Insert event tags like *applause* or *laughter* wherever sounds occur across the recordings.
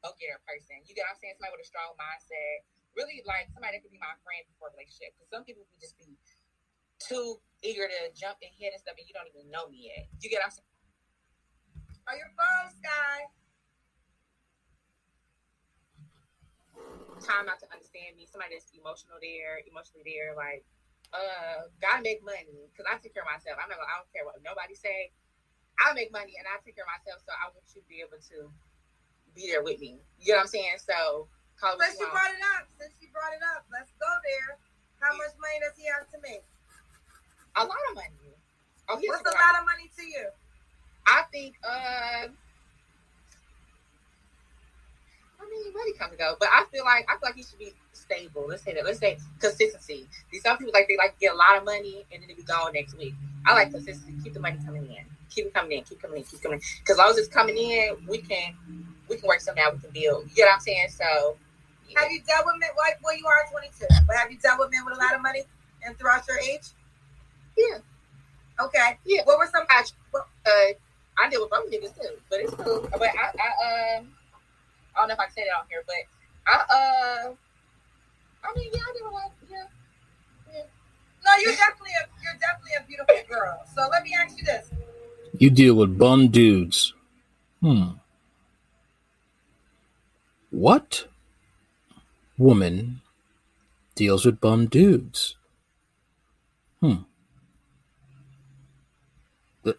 go getter person. You get what I'm saying? Somebody with a strong mindset. Really like somebody that could be my friend before a relationship. Because some people can just be too eager to jump in head and stuff and you don't even know me yet. You get what I'm saying? Are your phone, Sky? Time not to understand me. Somebody that's emotional there, emotionally there, like uh gotta make money because I take care of myself. I'm not gonna I don't care what nobody say. I make money and I take care of myself, so I want you to be able to be there with me. You know what I'm saying? So, since you, brought it up, since you brought it up, let's go there. How much money does he have to make? A lot of money. Oh, What's a lot of money to you? I think. uh I mean, money come and go, but I feel like I feel like he should be stable. Let's say that. Let's say consistency. These some people like they like get a lot of money and then they be gone next week. I like consistency. Keep the money coming in. Keep it coming in. Keep coming in. Keep coming in. Because as long as it's coming in, we can we can work something out. We can build. You know what I'm saying? So. Yeah. Have you dealt with men? Like, well, you are 22, but have you dealt with men with a lot of money and throughout your age? Yeah. Okay. Yeah. What were some? I, uh, I deal with other niggas too, but it's cool. But I, I, um, I don't know if I can say that on here, but I, uh, I mean, yeah, I deal with like, yeah. yeah. No, you're definitely a you're definitely a beautiful girl. So let me ask you this: You deal with bum dudes. Hmm. What woman deals with bum dudes? Hmm. The,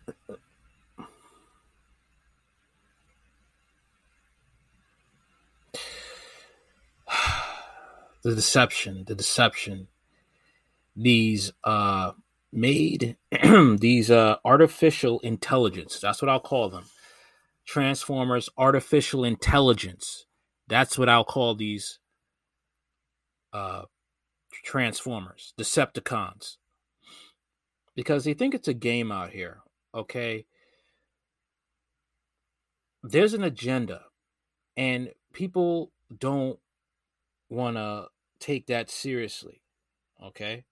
*sighs* the deception, the deception. These uh made *clears throat* these uh artificial intelligence. That's what I'll call them. Transformers, artificial intelligence that's what I'll call these uh, Transformers, Decepticons, because they think it's a game out here. Okay, there's an agenda, and people don't want to take that seriously. Okay,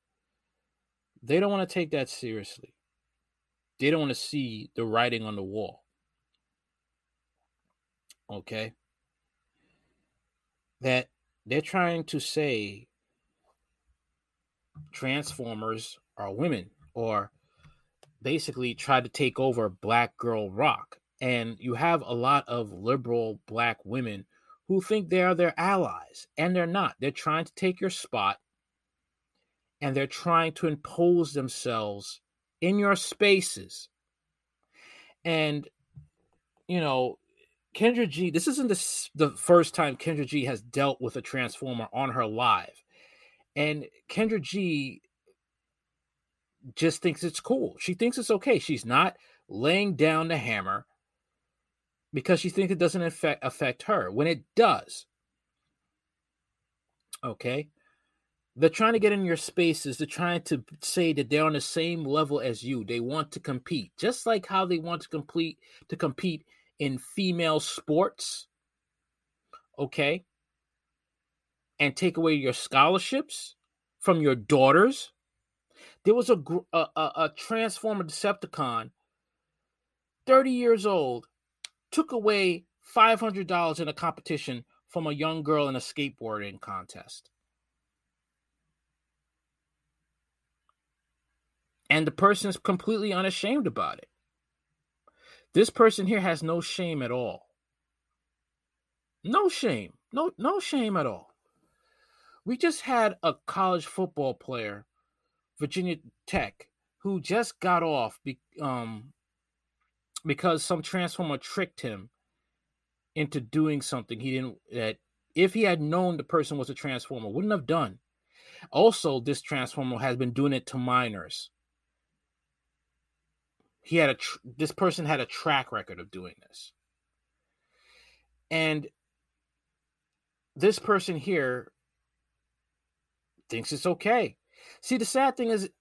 they don't want to take that seriously. They don't want to see the writing on the wall. Okay that they're trying to say transformers are women or basically try to take over black girl rock. And you have a lot of liberal black women who think they are their allies and they're not. They're trying to take your spot and they're trying to impose themselves in your spaces. And you know Kendra G, this isn't the, the first time Kendra G has dealt with a Transformer on her live. And Kendra G just thinks it's cool. She thinks it's okay. She's not laying down the hammer because she thinks it doesn't affect, affect her when it does. Okay. They're trying to get in your spaces. They're trying to say that they're on the same level as you. They want to compete, just like how they want to complete to compete in female sports, okay, and take away your scholarships from your daughters. There was a a, a Transformer Decepticon, thirty years old, took away five hundred dollars in a competition from a young girl in a skateboarding contest. And the person is completely unashamed about it. This person here has no shame at all. No shame. No no shame at all. We just had a college football player, Virginia Tech, who just got off be, um, because some transformer tricked him into doing something he didn't that if he had known the person was a transformer wouldn't have done. Also, this transformer has been doing it to minors he had a tr- this person had a track record of doing this. And this person here thinks it's okay. See the sad thing is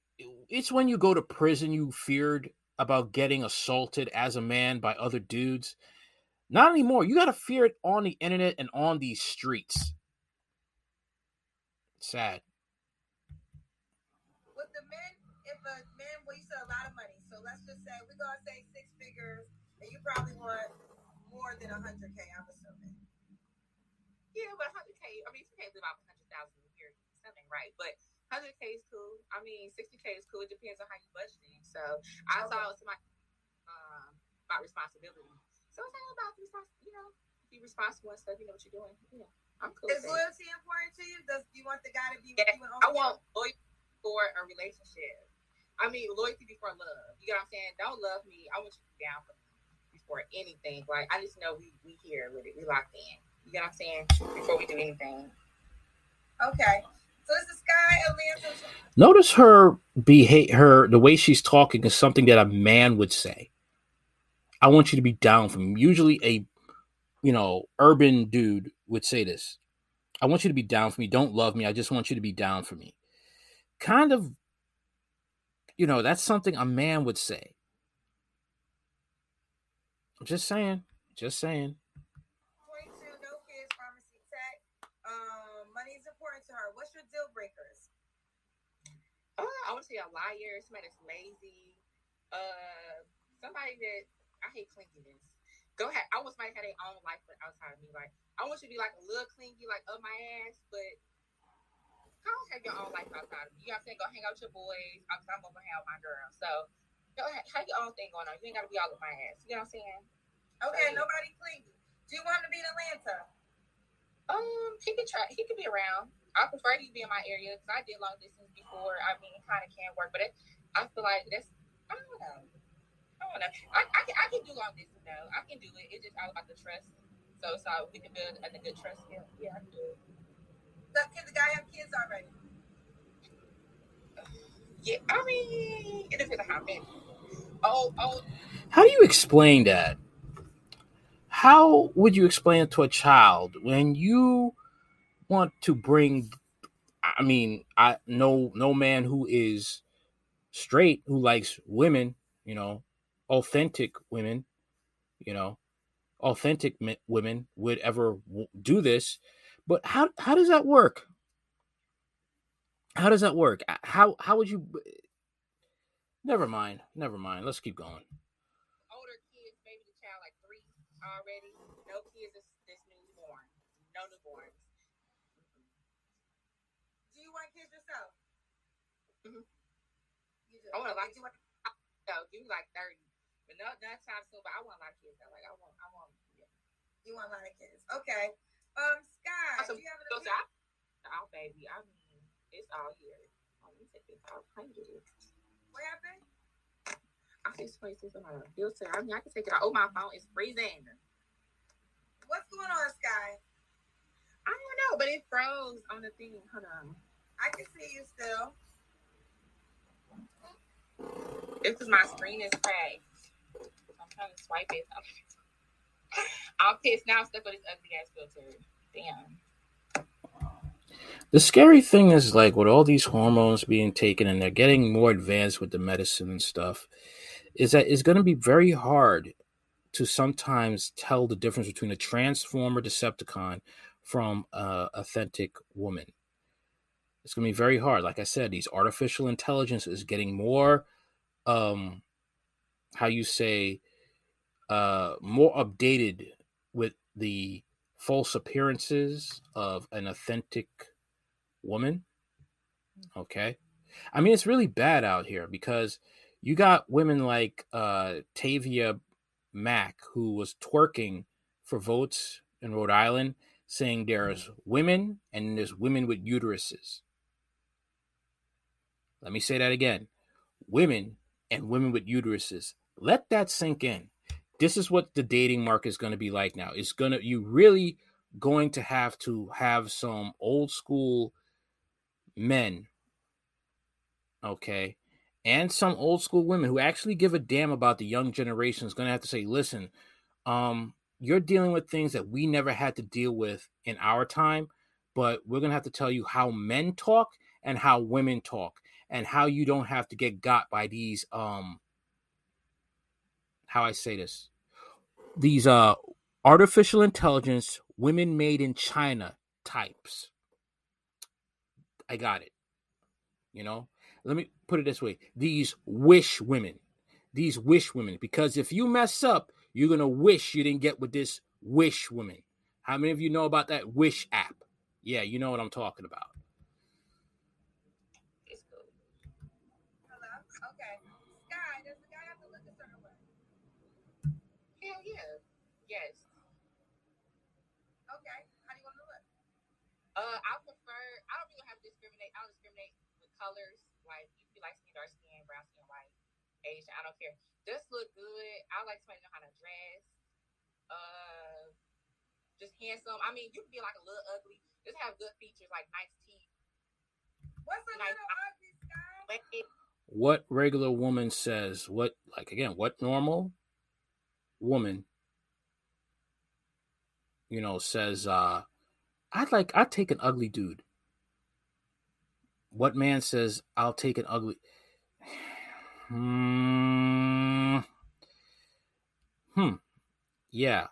it's when you go to prison you feared about getting assaulted as a man by other dudes. Not anymore. You got to fear it on the internet and on these streets. Sad say we're gonna say six figures, and you probably want more than 100K, I'm assuming. Yeah, but 100k. I mean, you can't live off 100,000 a year. Something right, but 100k is cool. I mean, 60k is cool. It depends on how you budgeting. So I Okay. saw somebody um, about responsibility. So it's all about you know, be responsible and stuff. You know what you're doing. Know, I'm cool. Is loyalty important to you? Does do you want the guy to be with you and I want loyalty for a relationship. I mean, loyalty before love. You know what I'm saying? Don't love me. I want you to be down for before anything. Like I just know we we here with it. We locked in. You know what I'm saying? Before we do anything. Okay. So is Sky Atlanta. Notice her behave her the way she's talking is something that a man would say. I want you to be down for me. Usually a you know, urban dude would say this. I want you to be down for me. Don't love me. I just want you to be down for me. Kind of you know, that's something a man would say. I'm just saying. Just saying. 22, no kids, pharmacy tech. Um, money is important to her. What's your deal breakers? Uh, I want to say a liar, somebody that's lazy, uh, somebody that I hate clinginess. Go ahead. I want somebody to have their own life outside of me. Like I want you to be like a little clingy, like up my ass, but go have your own life outside of me. You know what I'm saying? Go hang out with your boys. I'm, I'm gonna hang out with my girl. So go ahead, have your own thing going on. You ain't gotta be all up my ass. You know what I'm saying? Okay, Right. nobody clingy. Do you want him to be in Atlanta? Um, he could try. He could be around. I prefer he be in my area because I did long distance before. I mean, it kind of can work, but it, I feel like that's. I don't know. I don't know. I, I, can, I can do long distance though. I can do it. It's just all about the trust. So, so we can build a, good trust. Yeah, yeah, I can do it. Can the guy have kids already? Yeah, I mean, it depends on how many. Oh, oh, How do you explain that? How would you explain it to a child when you want to bring I mean, I no no man who is straight who likes women, you know, authentic women, you know, authentic women would ever do this. But how how does that work? How does that work? How how would you Never mind. Never mind. Let's keep going. older kids, maybe the child like three already. No kids is this newborn. No newborns. Do you want kids yourself? Mhm. You do. I want a lot. Okay, you want- So give me like thirty, but no, not time soon. But I want a lot of kids. Though. Like I want, I want. Yeah. You want a lot of kids. Okay. Um, Sky, So, do you have an so opinion? I, oh baby, I mean, it's all here. Oh, let me take this out. I can do this. What happened? I see space this on my filter. I mean, I can take it out. Oh, my phone is freezing. What's going on, Sky? I don't know, but it froze on the thing. Hold on. I can see you still. This is my screen is cracked. I'm trying to swipe it. *laughs* I'm pissed now. I'm stuck with this ugly ass filter. Damn. The scary thing is like with all these hormones being taken and they're getting more advanced with the medicine and stuff, is that it's going to be very hard to sometimes tell the difference between a transformer Decepticon from a authentic woman. It's going to be very hard. Like I said, these artificial intelligence is getting more, um, how you say, uh, more updated with the false appearances of an authentic woman. Okay. I mean, it's really bad out here because you got women like uh, Tiara Mack, who was twerking for votes in Rhode Island, saying there's women and there's women with uteruses. Let me say that again women and women with uteruses. Let that sink in. This is what the dating market is going to be like now. It's going to, you really going to have to have some old school men, okay, and some old school women who actually give a damn about the young generation is going to have to say, listen, um, you're dealing with things that we never had to deal with in our time, but we're going to have to tell you how men talk and how women talk and how you don't have to get got by these um how I say this? These uh artificial intelligence women made in China types. I got it. You know, let me put it this way these wish women, these wish women, because if you mess up, you're going to wish you didn't get with this wish woman. How many of you know about that Wish app? Yeah, you know what I'm talking about. It's cool. Hello? Okay. Sky, does the guy have to look a certain way? Hell yeah. Yes. Okay. How do you want to look? Uh, I prefer. I don't really have to discriminate. I don't discriminate with colors. Like if you like skin, dark skin, brown skin, white, Asian. I don't care. Just look good. I like somebody to know how to dress. Uh, just handsome. I mean, you can be like a little ugly. Just have good features, like nice teeth. What's a Nice. little ugly, Sky? What regular woman says, what, like, again, what normal woman, you know, says, uh, I'd like, I'd take an ugly dude. What man says, I'll take an ugly. Hmm. Hmm. Yeah.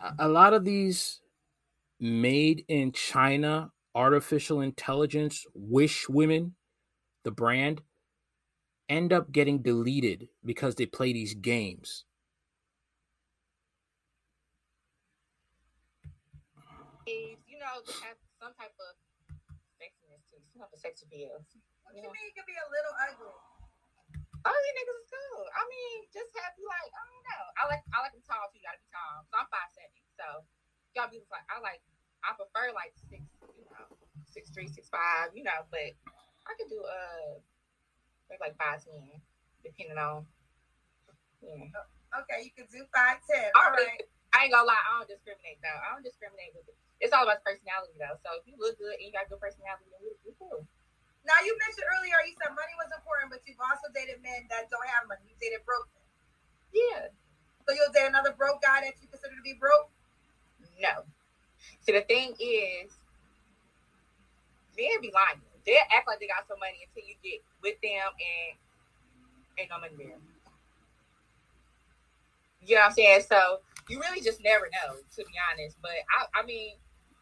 A- lot of these made in China artificial intelligence wish women, the brand, end up getting deleted because they play these games. you know, to have some type of sexiness to some type sex appeal. What You you know, mean you can be a little ugly? ugly niggas is cool. I mean, just have you like, I don't know. I like I like them tall too. You gotta be tall. So I'm five seven. So y'all be like, I like, I prefer like six, you know, six three, six five, you know. But I could do uh, maybe like five ten, depending on. Yeah. Okay, you can do five ten. All All right. right. I ain't gonna lie, I don't discriminate though. I don't discriminate with it. It's all about personality though. So if you look good and you got good personality, then we cool. Now you mentioned earlier you said money was important, but you've also dated men that don't have money. You dated broke men. Yeah. So you'll date another broke guy that you consider to be broke? No. See, the thing is, men be lying. They act like they got some money until you get with them and ain't no money there. You know what I'm saying? So you really just never know, to be honest. But I, I mean,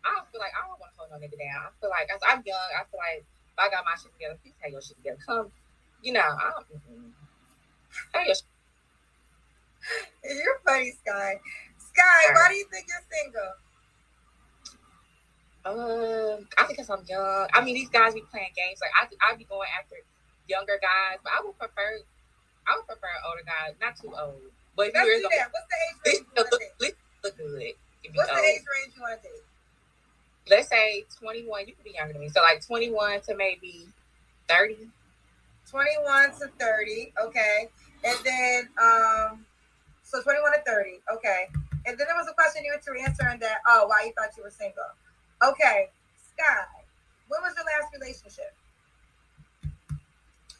I don't feel like I don't want to hold no nigga down. I feel like I'm young, I feel like if I got my shit together, please have your shit together. Come, you know, I don't. Have your shit. *laughs* You're funny, Sky. Sky, why do you think you're single? Um, I think because I'm young. I mean, these guys be playing games. Like I, I be going after younger guys, but I would prefer, I would prefer older guys, not too old. But if Let's you're do that. What's the age range you still want to look, look good. You the age range you want to date? Let's say 21. You could be younger than me, so like 21 to maybe 30. 21 to 30, okay. And then, um, so 21 to 30, okay. And then there was a question you were answering that, oh, why you thought you were single. Okay, Sky, when was your last relationship?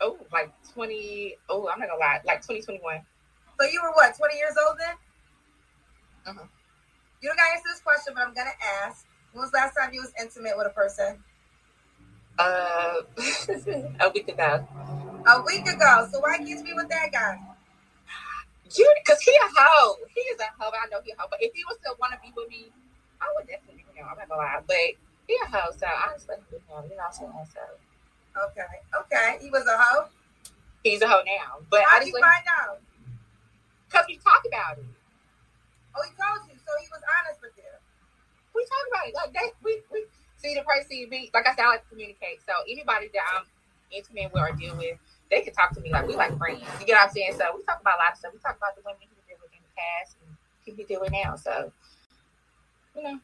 Oh, like 20. Oh, I'm not gonna lie, like 2021. So you were what, 20 years old then? Uh-huh. You don't got to answer this question, but I'm to ask. When was the last time you was intimate with a person? Uh, *laughs* a week ago. A week ago. So why can't you be with that guy? You, cause he a hoe. He is a hoe. I know he a hoe. But if he was to want to be with me, I would definitely be with him. I'm not gonna lie. But he a hoe, so I just let him with him. You know what I'm saying? So Okay, okay. He was a hoe. he's a hoe now. But How I just you find out? Cause we talk about it. Oh, he told you. So he was honest with you. We talk about it. Like that. We we see the person see me. Like I said, I like to communicate. So anybody that I'm intimate with or deal with, they can talk to me like we like friends. You get what I'm saying? So we talk about a lot of stuff. We talk about the women he deal with in the past and people he deal with now. So you know.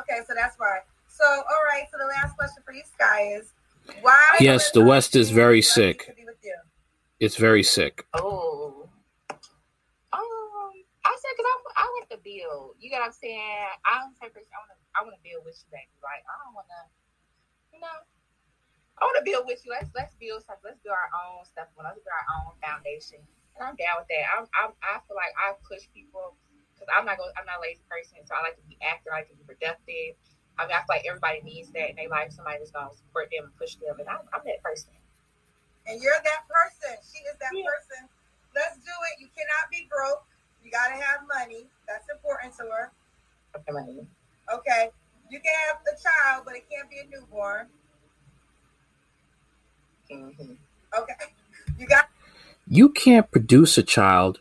Okay, so that's why. So, all right. So the last question for you, Sky, is why? Yes, the West is very sick. To be with you? It's very sick. Oh. I I, I like to build. You get what I'm saying? Type of person I want to I want to build with you, baby. Like I don't want to, you know. I want to build with you. Let's let's build stuff. Let's build our own stuff. Let's build our own foundation. And I'm down with that. I'm, I'm I feel like I push people because I'm not going. I'm not a lazy person, so I like to be active. I like to be productive. I mean, I feel like everybody needs that in their life. Somebody that's going to support them and push them, and I'm, I'm that person. And you're that person. She is that Yeah. person. Let's do it. You cannot be broke. You got to have money. That's important to her. Okay. Okay. You can have a child, but it can't be a newborn. hmm Okay. You got You can't produce a child.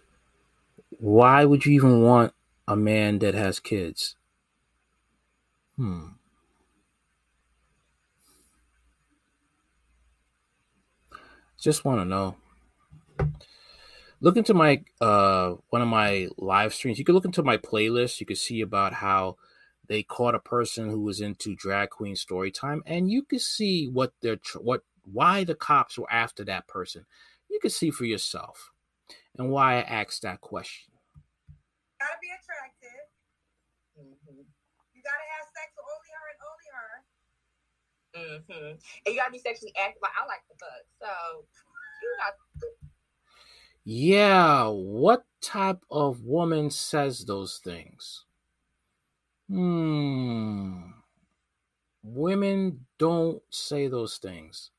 Why would you even want a man that has kids? Hmm. Just want to know. Look into my uh one of my live streams. You can look into my playlist. You can see about how they caught a person who was into drag queen story time, and you can see what they're tr- what why the cops were after that person. You can see for yourself, and why I asked that question. Gotta be attractive. Mm-hmm. You gotta have sex with only her and only her. Mm-hmm. And you gotta be sexually active. Like I like the fuck, so you got. Yeah, what type of woman says those things? Hmm. Women don't say those things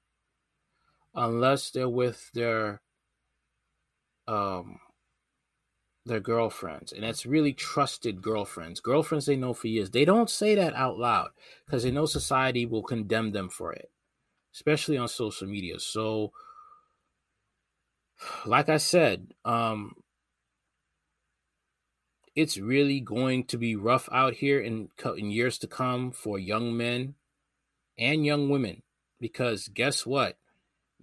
unless they're with their um their girlfriends and it's really trusted girlfriends girlfriends they know for years they don't say that out loud because they know society will condemn them for it especially on social media so like i said um it's really going to be rough out here in in years to come for young men and young women because guess what?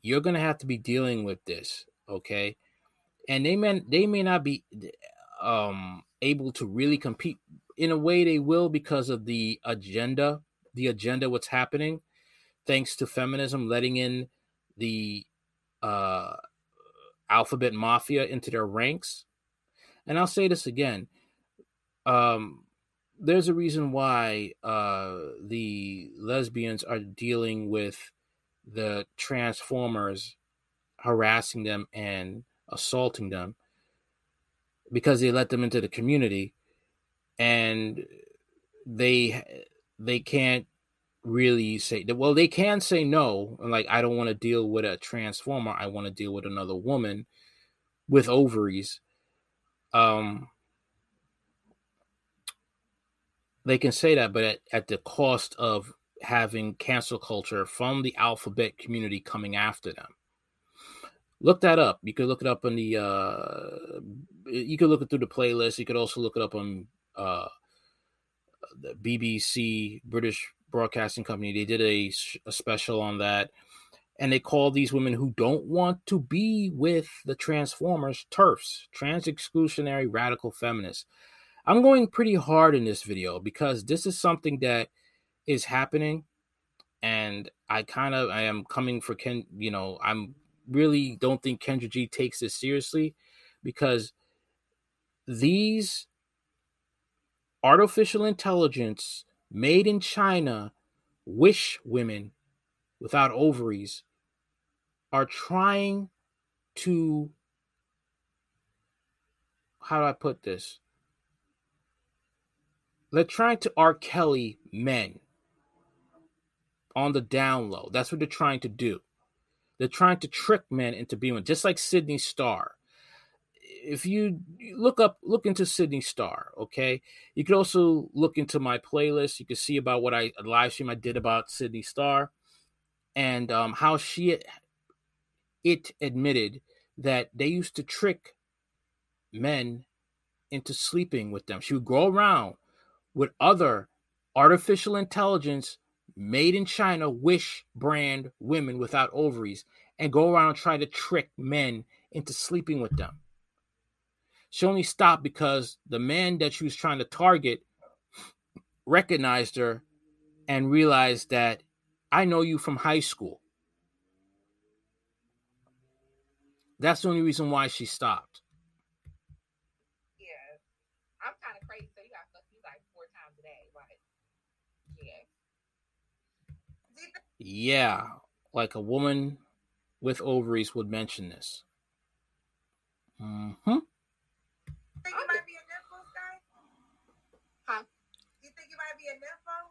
You're going to have to be dealing with this okay? And they may they may not be um able to really compete in a way they will because of the agenda the agenda what's happening thanks to feminism letting in the uh alphabet mafia into their ranks. And i'll say this again um there's a reason why uh the lesbians are dealing with the transformers harassing them and assaulting them because they let them into the community and they they can't really say that well they can say no like i don't want to deal with a transformer i want to deal with another woman with ovaries. Um they can say that but at, at the cost of having cancel culture from the alphabet community coming after them. Look that up. You could look it up on the uh you could look it through the playlist. You could also look it up on uh the bbc british broadcasting company they did a, a special on that and they call these women who don't want to be with the transformers TERFs trans exclusionary radical feminists. I'm going pretty hard in this video because this is something that is happening and i kind of i am coming for ken you know i'm really don't think kendra g takes this seriously because these artificial intelligence made in china wish women without ovaries are trying to how do i put this they're trying to R. Kelly men on the down low. That's what they're trying to do. They're trying to trick men into being just like Sydney Star. If you look up, look into Sydney Star, okay. You could also look into my playlist. You can see about what I a live stream I did about Sydney Star, and um, how she it admitted that they used to trick men into sleeping with them. She would go around with other artificial intelligence made in China wish brand women without ovaries and go around and try to trick men into sleeping with them. She only stopped because the man that she was trying to target recognized her and realized that I know you from high school. That's the only reason why she stopped. Yeah, I'm kind of crazy. So you got fuck you like four times a day, like yeah. *laughs* Yeah, like a woman with ovaries would mention this. Mm-hmm. Think you might be a nympho, Sky? Huh? You think you might be a nympho?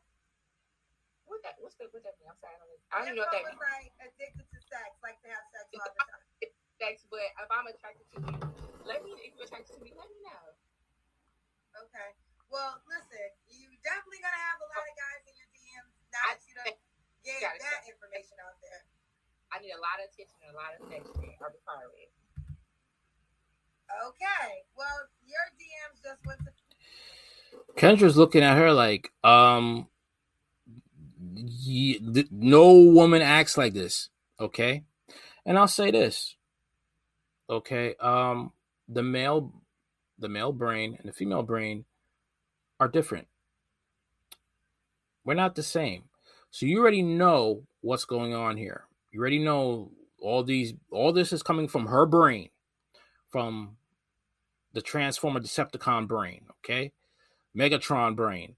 What that? What's that? What's that mean? I'm sorry. I don't, I don't even know what that means. is like addicted to sex, like to have sex all the time. Sex, but if I'm attracted to you, let me. If you're attracted to me, let me know. Okay. Well, listen, you definitely gonna have a lot of guys in your DMs now I- that you done gave Got it. that information out there. I need a lot of attention and a lot of affection. Are required. Okay. Well, your DMs just went to Kendra's looking at her like, um, no woman acts like this. Okay. And I'll say this. Okay. Um, the male, the male brain and the female brain are different. We're not the same. So you already know what's going on here. You already know all these, all this is coming from her brain, from the Transformer Decepticon brain. Okay. Megatron brain.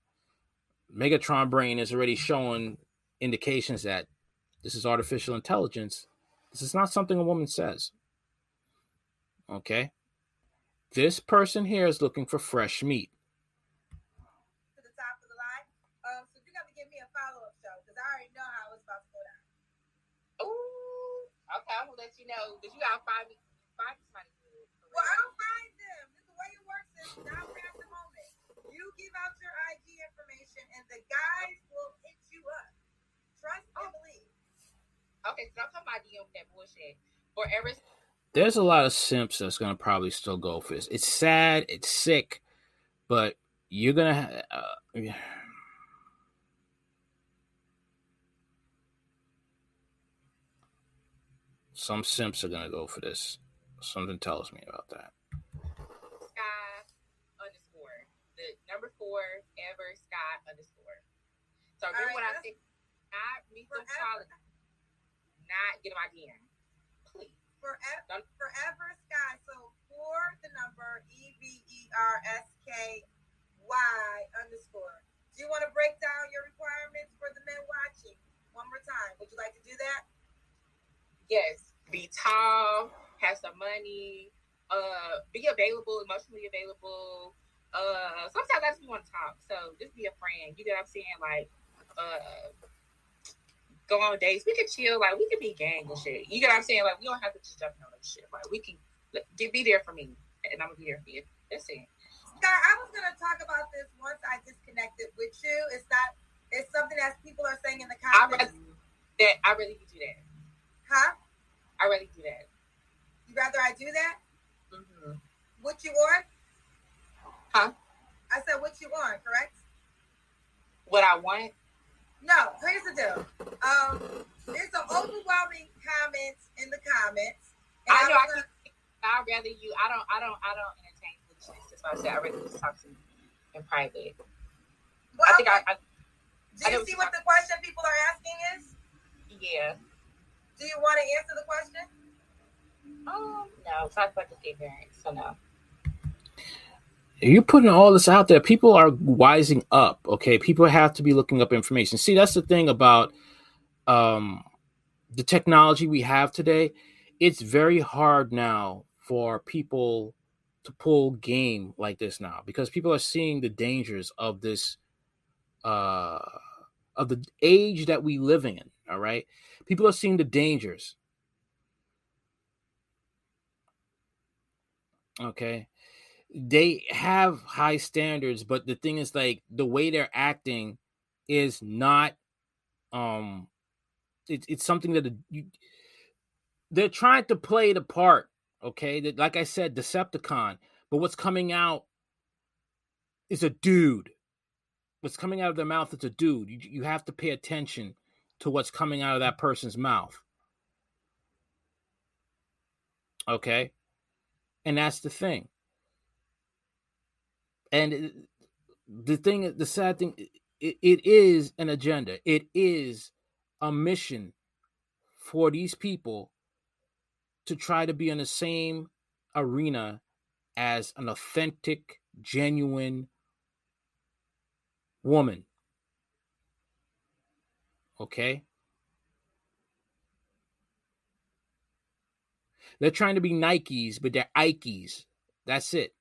Megatron brain is already showing indications that this is artificial intelligence. This is not something a woman says. Okay? This person here is looking for fresh meat. To the top of the line. Um, so you got to give me a follow up show because I already know how it's about to go down. Ooh, okay, I'm gonna let you know because you gotta find me, find somebody good. Well, I'll find them. This the way it works. Is now we're at the moment. You give out your IG information, and the guys will hit you up. Trust and believe. Okay, so I'm talking about DM that bullshit. Forever. There's a lot of simps that's gonna probably still go for this. It's sad, it's sick, but you're gonna. Uh, some simps are gonna go for this. Something tells me about that. Sky underscore the number four ever sky underscore. So remember right, what I said? Not meet for Forever, Charlie. Not get in my DM. Please. forever, Don't. forever sky. So for the number E V E R S K Y underscore. Do you want to break down your requirements for the men watching one more time? Would you like to do that? Yes. Be tall, have some money, uh, be available, emotionally available. Uh, sometimes I just want to talk. So just be a friend. You get what I'm saying? Like, uh, go on dates. We could chill. Like, we could be gang and shit. You get what I'm saying? Like, we don't have to just jump in on that shit. Like, we can like, be there for me, and I'm gonna be there for you. That's it. Sky, I was gonna talk about this once I disconnected with you. It's not. It's something that people are saying in the comments. that. I really do that. Huh? I really do that. You rather I do that? Mm-hmm. What you on? Huh? I said what you want, correct? What I want. No, here's the deal. Um, there's some overwhelming comments in the comments. and I know. I gonna- keep. I rather you. I don't. I don't. I don't entertain foolishness. That's why I said I'd rather just talk to you in private. well, I think I, I. do you know see what what the question people are asking is? Yeah. Do you want to answer the question? Um. No. Talk about the gay parents. So no. You're putting all this out there people are wising up okay? People have to be looking up information. See that's the thing about um the technology we have today. It's very hard now for people to pull game like this now because people are seeing the dangers of this uh of the age that we live in all right? People are seeing the dangers. Okay they have high standards but the thing is like the way they're acting is not um it, it's something that you, they're trying to play the part okay? That like i said decepticon but what's coming out is a dude. What's coming out of their mouth is a dude. You, you have to pay attention to what's coming out of that person's mouth. Okay? And that's the thing and the thing the sad thing it, it is an agenda. It is a mission for these people to try to be in the same arena as an authentic genuine woman. Okay? They're trying to be nikes but they're ikes. That's it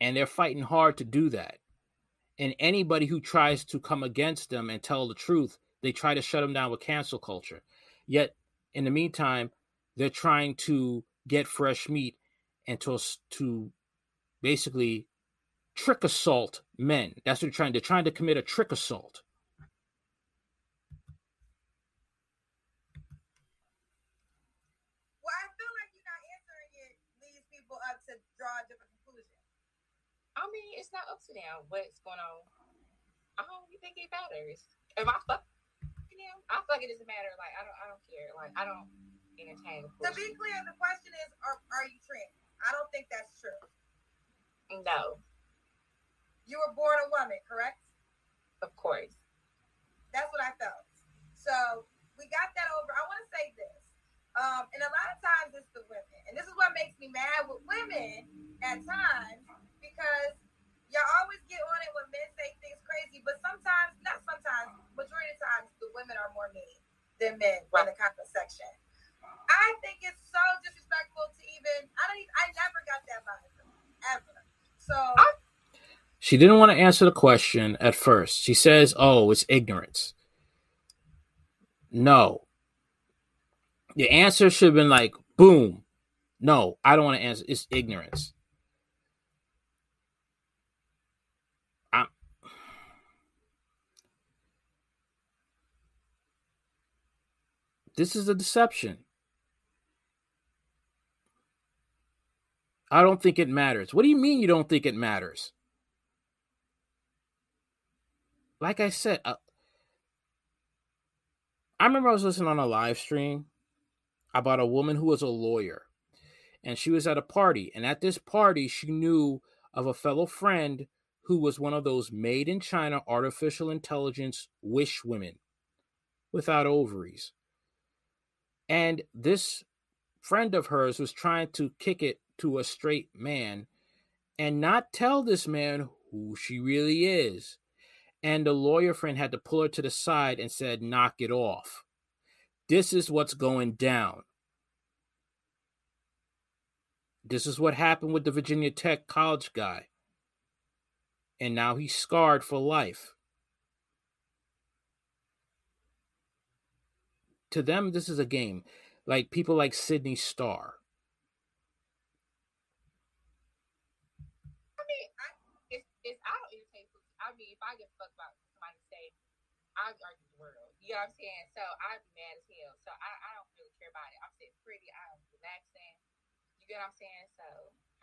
and they're fighting hard to do that. And anybody who tries to come against them and tell the truth, they try to shut them down with cancel culture. Yet, in the meantime, they're trying to get fresh meat and to, to basically trick assault men. That's what they're trying. They're trying to commit a trick assault. Mean, it's not up to them what's going on. I don't think it matters. Am I fuck? You I feel like it doesn't matter. Like I don't, I don't care. Like I don't entertain. To be clear, the question is, are, are you trans? I don't think that's true. No. You were born a woman, correct? Of course. That's what I felt. So we got that over. I want to say this. Um, and a lot of times it's the women. And this is what makes me mad with women at times because y'all always get on it when men say things crazy, but sometimes, not sometimes, majority of times, the women are more mean than men right. in the comment section. I think it's so disrespectful to even. I don't. Even, I never got that vibe ever. So. She didn't want to answer the question at first. She says, "Oh, it's ignorance." No. The answer should have been like, "Boom." No, I don't want to answer. It's ignorance. I'm, this is a deception. I don't think it matters. What do you mean you don't think it matters? Like I said, uh, I remember I was listening on a live stream about a woman who was a lawyer and she was at a party. And at this party, she knew of a fellow friend who was one of those made in China artificial intelligence wish women without ovaries. And this friend of hers was trying to kick it to a straight man and not tell this man who she really is. And the lawyer friend had to pull her to the side and said, Knock it off. This is what's going down. This is what happened with the Virginia Tech college guy. And now he's scarred for life. To them, this is a game. Like people like Sydney Starr. I mean, I, it's, it's, I don't entertain pussy. I mean, if I get fucked by somebody say, I argue the world. You know what I'm saying? So I'd be mad as hell. So I, I don't really care about it. I'm sitting pretty. I'm relaxing. You get what I'm saying? So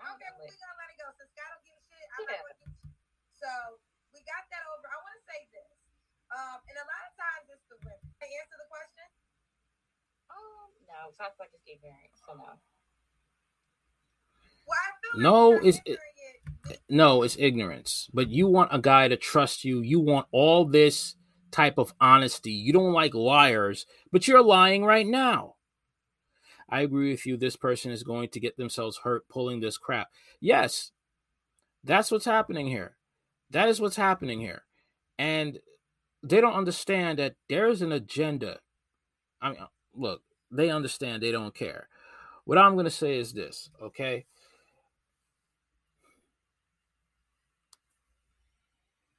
I don't well, we're gonna let it go. Since God don't give a shit, I'm yeah. not gonna give shit. So we got that over. I want to say this. Um, and a lot of times it's the women. Can I answer the question? Um, no, so I feel like it's ignorant. So no. Well, I no, like it's it, no, it's ignorance. But you want a guy to trust you. You want all this type of honesty. You don't like liars, but you're lying right now. I agree with you. This person is going to get themselves hurt pulling this crap. Yes, that's what's happening here. That is what's happening here. And they don't understand that there's an agenda. I mean, look, they understand, they don't care. What I'm going to say is this, okay?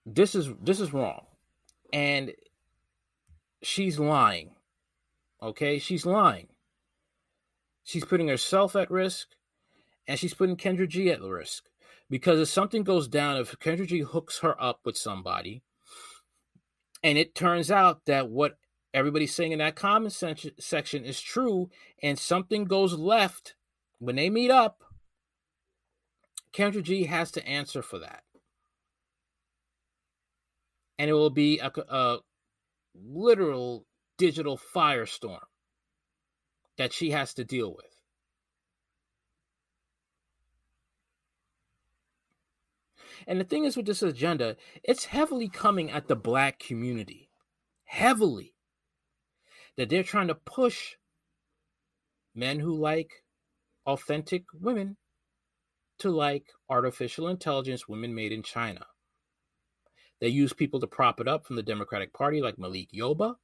This is this is wrong and she's lying. Okay, she's lying. She's putting herself at risk, and she's putting Kendra G at risk because if something goes down, if Kendra G hooks her up with somebody, and it turns out that what everybody's saying in that comment section is true, and something goes left when they meet up, Kendra G has to answer for that and it will be a, a literal digital firestorm that she has to deal with. And the thing is with this agenda, it's heavily coming at the black community. Heavily. That they're trying to push men who like authentic women to like artificial intelligence women made in China. They use people to prop it up from the Democratic Party, like Malik Yoba.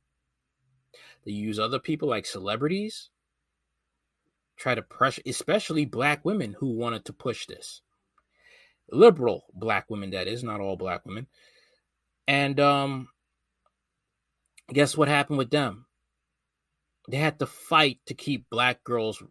They use other people like celebrities. Try to pressure, especially black women who wanted to push this. Liberal black women, that is, not all black women. And um, guess what happened with them? They had to fight to keep black girls